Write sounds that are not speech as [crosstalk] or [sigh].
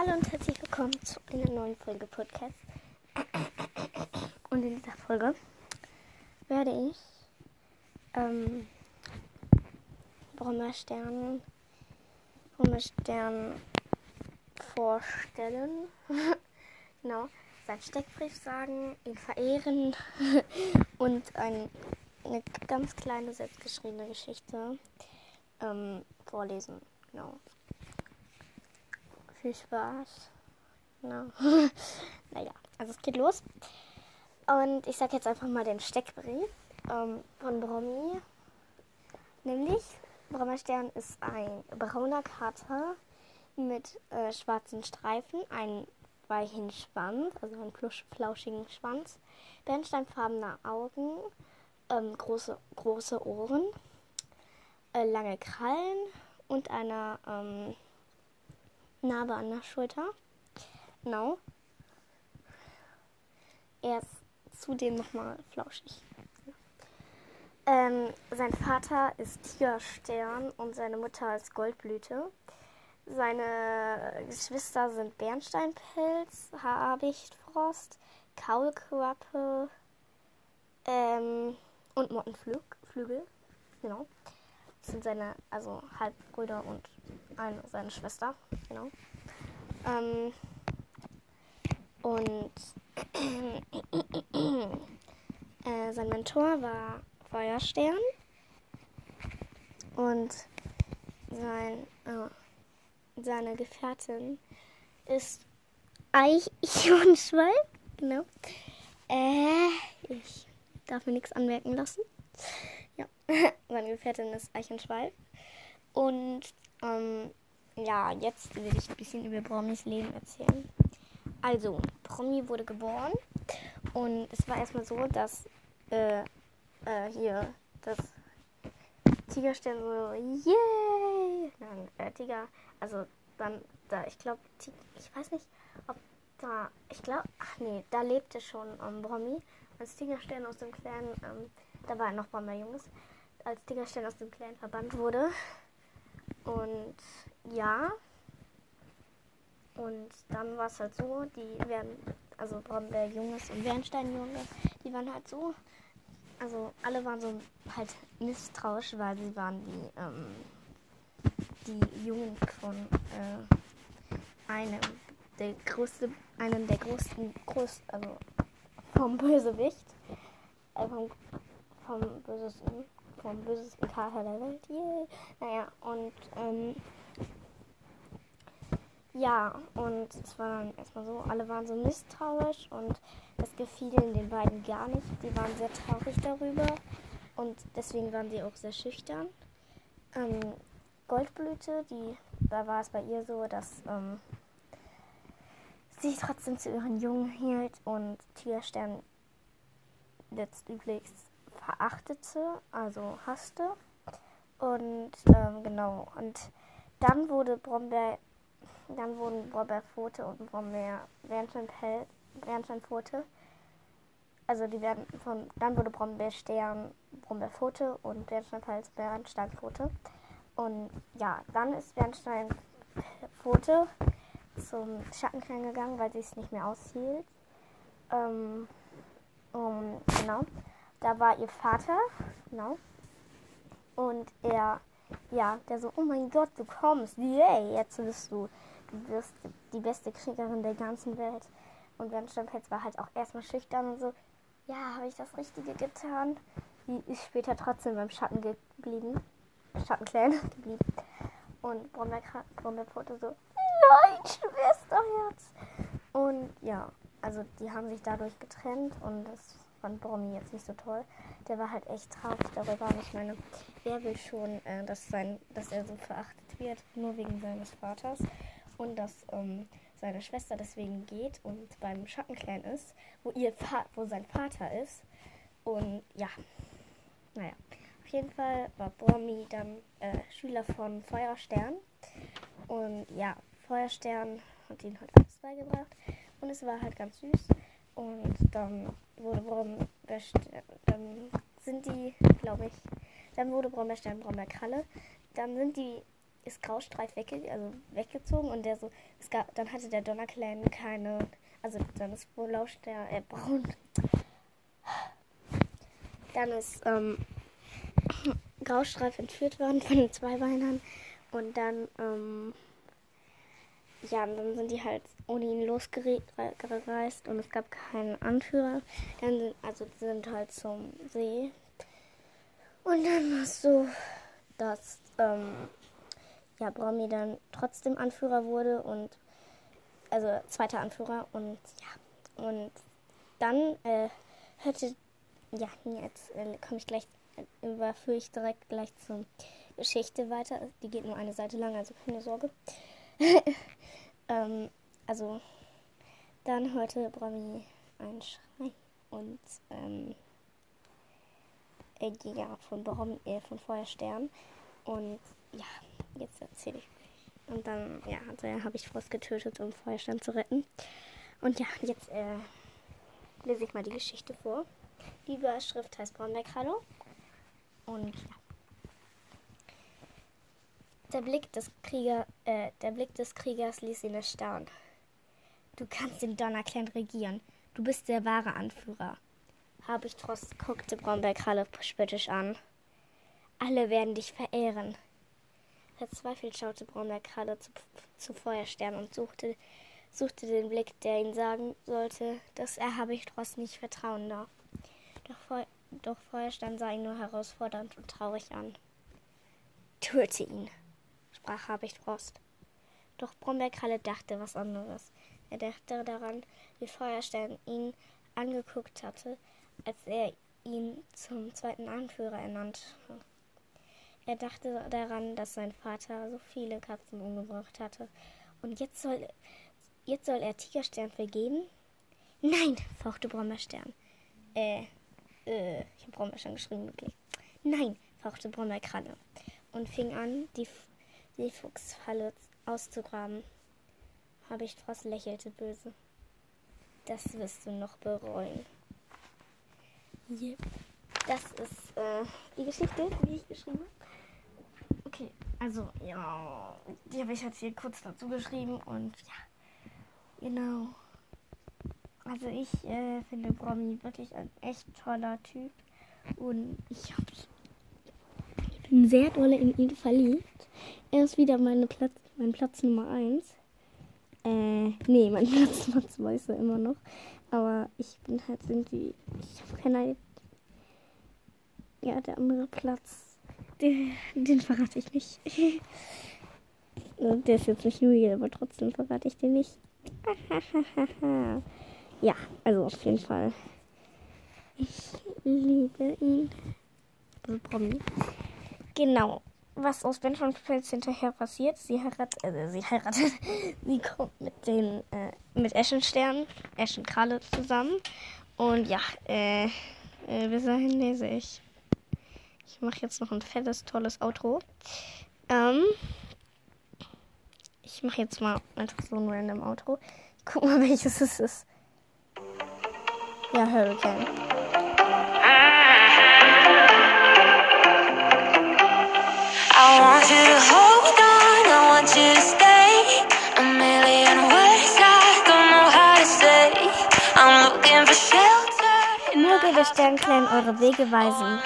Hallo und herzlich willkommen zu einer neuen Folge Podcast. [clears throat] Und in dieser Folge werde ich ähm, Brommerstern, Brommerstern vorstellen. [laughs] genau, seinen Steckbrief sagen, ihn verehren [laughs] und ein, eine ganz kleine selbstgeschriebene Geschichte ähm, vorlesen. Genau. Viel Spaß. Genau. [laughs] naja, also es geht los. Und ich sage jetzt einfach mal den Steckbrief ähm, von Bromi. Nämlich, Brommerstern ist ein brauner Kater mit äh, schwarzen Streifen, einen weichen Schwanz, also einen flauschigen Schwanz, bernsteinfarbene Augen, ähm, große, große Ohren, äh, lange Krallen und eine ähm, Narbe an der Schulter. Genau. Er ist zudem nochmal flauschig. Ähm, sein Vater ist Tigerstern und seine Mutter ist Goldblüte. Seine Geschwister sind Bernsteinpilz, Habichtfrost, Kaulquappe ähm, und Mottenflügel. Genau. Sind seine, also Halbbrüder und eine, seine Schwester. Genau. Ähm, und [clears throat] äh, sein Mentor war Feuerstern. Und sein, äh, seine Gefährtin ist Eichhornschwein. [laughs] Genau. Äh, ich darf mir nichts anmerken lassen. [laughs] Seine Gefährtin ist Eichenschweif. Und ähm, ja, jetzt will ich ein bisschen über Bromis Leben erzählen. Also, Promi wurde geboren und es war erstmal so, dass äh, äh, hier das Tigerstern so, yay! Nein, äh, Tiger, also dann, da, ich glaube, ich weiß nicht, ob da, ich glaube, ach nee, da lebte schon ähm, Bromi, als Tigerstern aus dem Clan, ähm, da war er noch mehr Junges, als Tigerstern aus dem Clan verbannt wurde. Und ja, und dann war es halt so, die werden, also Brombeer Junges und Bernstein Junges, die waren halt so, also alle waren so halt misstrauisch, weil sie waren die, ähm, die Jungen von äh, einem der größte, einem der größten, größten, also vom Bösewicht, äh, vom, vom bösesten, vom bösesten Kater der Welt. Naja, und ähm, ja, und es war dann erstmal so, alle waren so misstrauisch und das gefiel den beiden gar nicht. Die waren sehr traurig darüber und deswegen waren sie auch sehr schüchtern. Ähm, Goldblüte, die, da war es bei ihr so, dass ähm, sie trotzdem zu ihren Jungen hielt und Tierstern letztüblichst verachtete, also hasste. Und ähm, genau, und dann wurde Brombeer dann wurden Brombeerpfote und Brombeer Bernsteinpfote. Also die werden von. Dann wurde Brombeerstern, Brombeerpfote und Bernsteinpfalz Bernsteinpfote. Und ja, dann ist Bernsteinpfote zum Schattenkern gegangen, weil sie es nicht mehr aushielt. Ähm, um, genau. Da war ihr Vater, genau. Und er, ja, der so, oh mein Gott, du kommst, yay, jetzt bist du du wirst die beste Kriegerin der ganzen Welt. Und Bernsteinpelz war halt auch erstmal schüchtern und so, ja, habe ich das Richtige getan? Die ist später trotzdem beim Schatten geblieben. Schattenclan [laughs] geblieben. Und Brombeerpfote so, nein, Schwesterherz. Und ja, also die haben sich dadurch getrennt und das fand Brommi jetzt nicht so toll. Der war halt echt traurig darüber. Und ich meine, wer will schon, äh, dass, sein, dass er so verachtet wird, nur wegen seines Vaters und dass ähm, seine Schwester deswegen geht und beim Schattenclan ist, wo, ihr wo sein Vater ist. Und ja, naja, auf jeden Fall war Bormi dann äh, Schüler von Feuerstern. Und ja, Feuerstern hat ihn halt alles beigebracht. Und es war halt ganz süß. Und dann wurde Brombeerstern, dann sind die, glaube ich, dann wurde Brombeerstern Brombeerkralle. Dann sind die ist Graustreif wegge also weggezogen und der so, es gab, dann hatte der Donnerclan keine, also dann ist der äh, braun. Dann ist ähm, Graustreif entführt worden von den Zweibeinern und dann, ähm, ja, dann sind die halt ohne ihn losgereist und es gab keinen Anführer. Dann sind, also sind halt zum See. Und dann war es so, dass ähm, ja, Bromi dann trotzdem Anführer wurde und also zweiter Anführer und ja und dann äh, hörte ja jetzt äh, komme ich gleich überführe ich direkt gleich zur Geschichte weiter. Die geht nur eine Seite lang, also keine Sorge. [laughs] ähm, also dann hörte Bromi einen Schrei und ähm, äh, ja, von Brom, äh, von Feuerstern. Und ja, jetzt erzähle ich. Und dann, ja, also, habe ich Frost getötet, um Feuerstern zu retten. Und ja, jetzt äh, lese ich mal die Geschichte vor. Die Überschrift heißt Braunberg-Hallo. Und ja. Der Blick des Krieger, äh, der Blick des Kriegers ließ ihn erstarren. Du kannst den Donnerclan regieren. Du bist der wahre Anführer. Habe ich Trost guckte Bromberg Halle spöttisch an. Alle werden dich verehren. Verzweifelt schaute Bromberg Halle zu, zu Feuerstern und suchte, suchte den Blick, der ihm sagen sollte, dass er Habichtrost nicht vertrauen darf. Doch, Feu doch Feuerstern sah ihn nur herausfordernd und traurig an. Töte ihn, sprach Habichtrost. Doch Brombeerkralle dachte was anderes. Er dachte daran, wie Feuerstein ihn angeguckt hatte, als er ihn zum zweiten Anführer ernannt. Er dachte daran, dass sein Vater so viele Katzen umgebracht hatte. Und jetzt soll, jetzt soll er Tigerstern vergeben? Nein, fauchte Brombeerstern. Äh, äh, ich habe Brombeerstern geschrieben, wirklich. Nein, fauchte Brombeerkralle und fing an, die, die Fuchsfalle auszugraben. Aber ich Frost lächelte böse. Das wirst du noch bereuen. Yep. Das ist äh, die Geschichte, die ich geschrieben habe. Okay, also ja, die habe ich jetzt hier kurz dazu geschrieben und ja, genau. Also ich äh, finde Bromi wirklich ein echt toller Typ und ich, hab, ich bin sehr doll in ihn verliebt. Er ist wieder meine Platz, mein Platz Nummer 1. Äh, nee, mein [laughs] Platz Nummer 2 ist er immer noch. Aber ich bin halt irgendwie. Ich habe keine. Ja, der andere Platz. Den, den verrate ich nicht. [laughs] der ist jetzt nicht real, aber trotzdem verrate ich den nicht. [laughs] ja, also auf jeden Fall. Ich liebe ihn. Also Promi. Genau. Was aus Ben von Fels hinterher passiert, sie heiratet, also sie heiratet, [laughs] sie kommt mit den, äh, mit Eschenstern, Eschenkralle zusammen. Und ja, äh, äh, bis dahin lese ich. Ich mache jetzt noch ein fettes, tolles Outro. Ähm, ich mache jetzt mal einfach so ein random Outro. Ich guck mal, [laughs] welches es ist. Ja, Hurricane. Sternklein eure Wege weisen.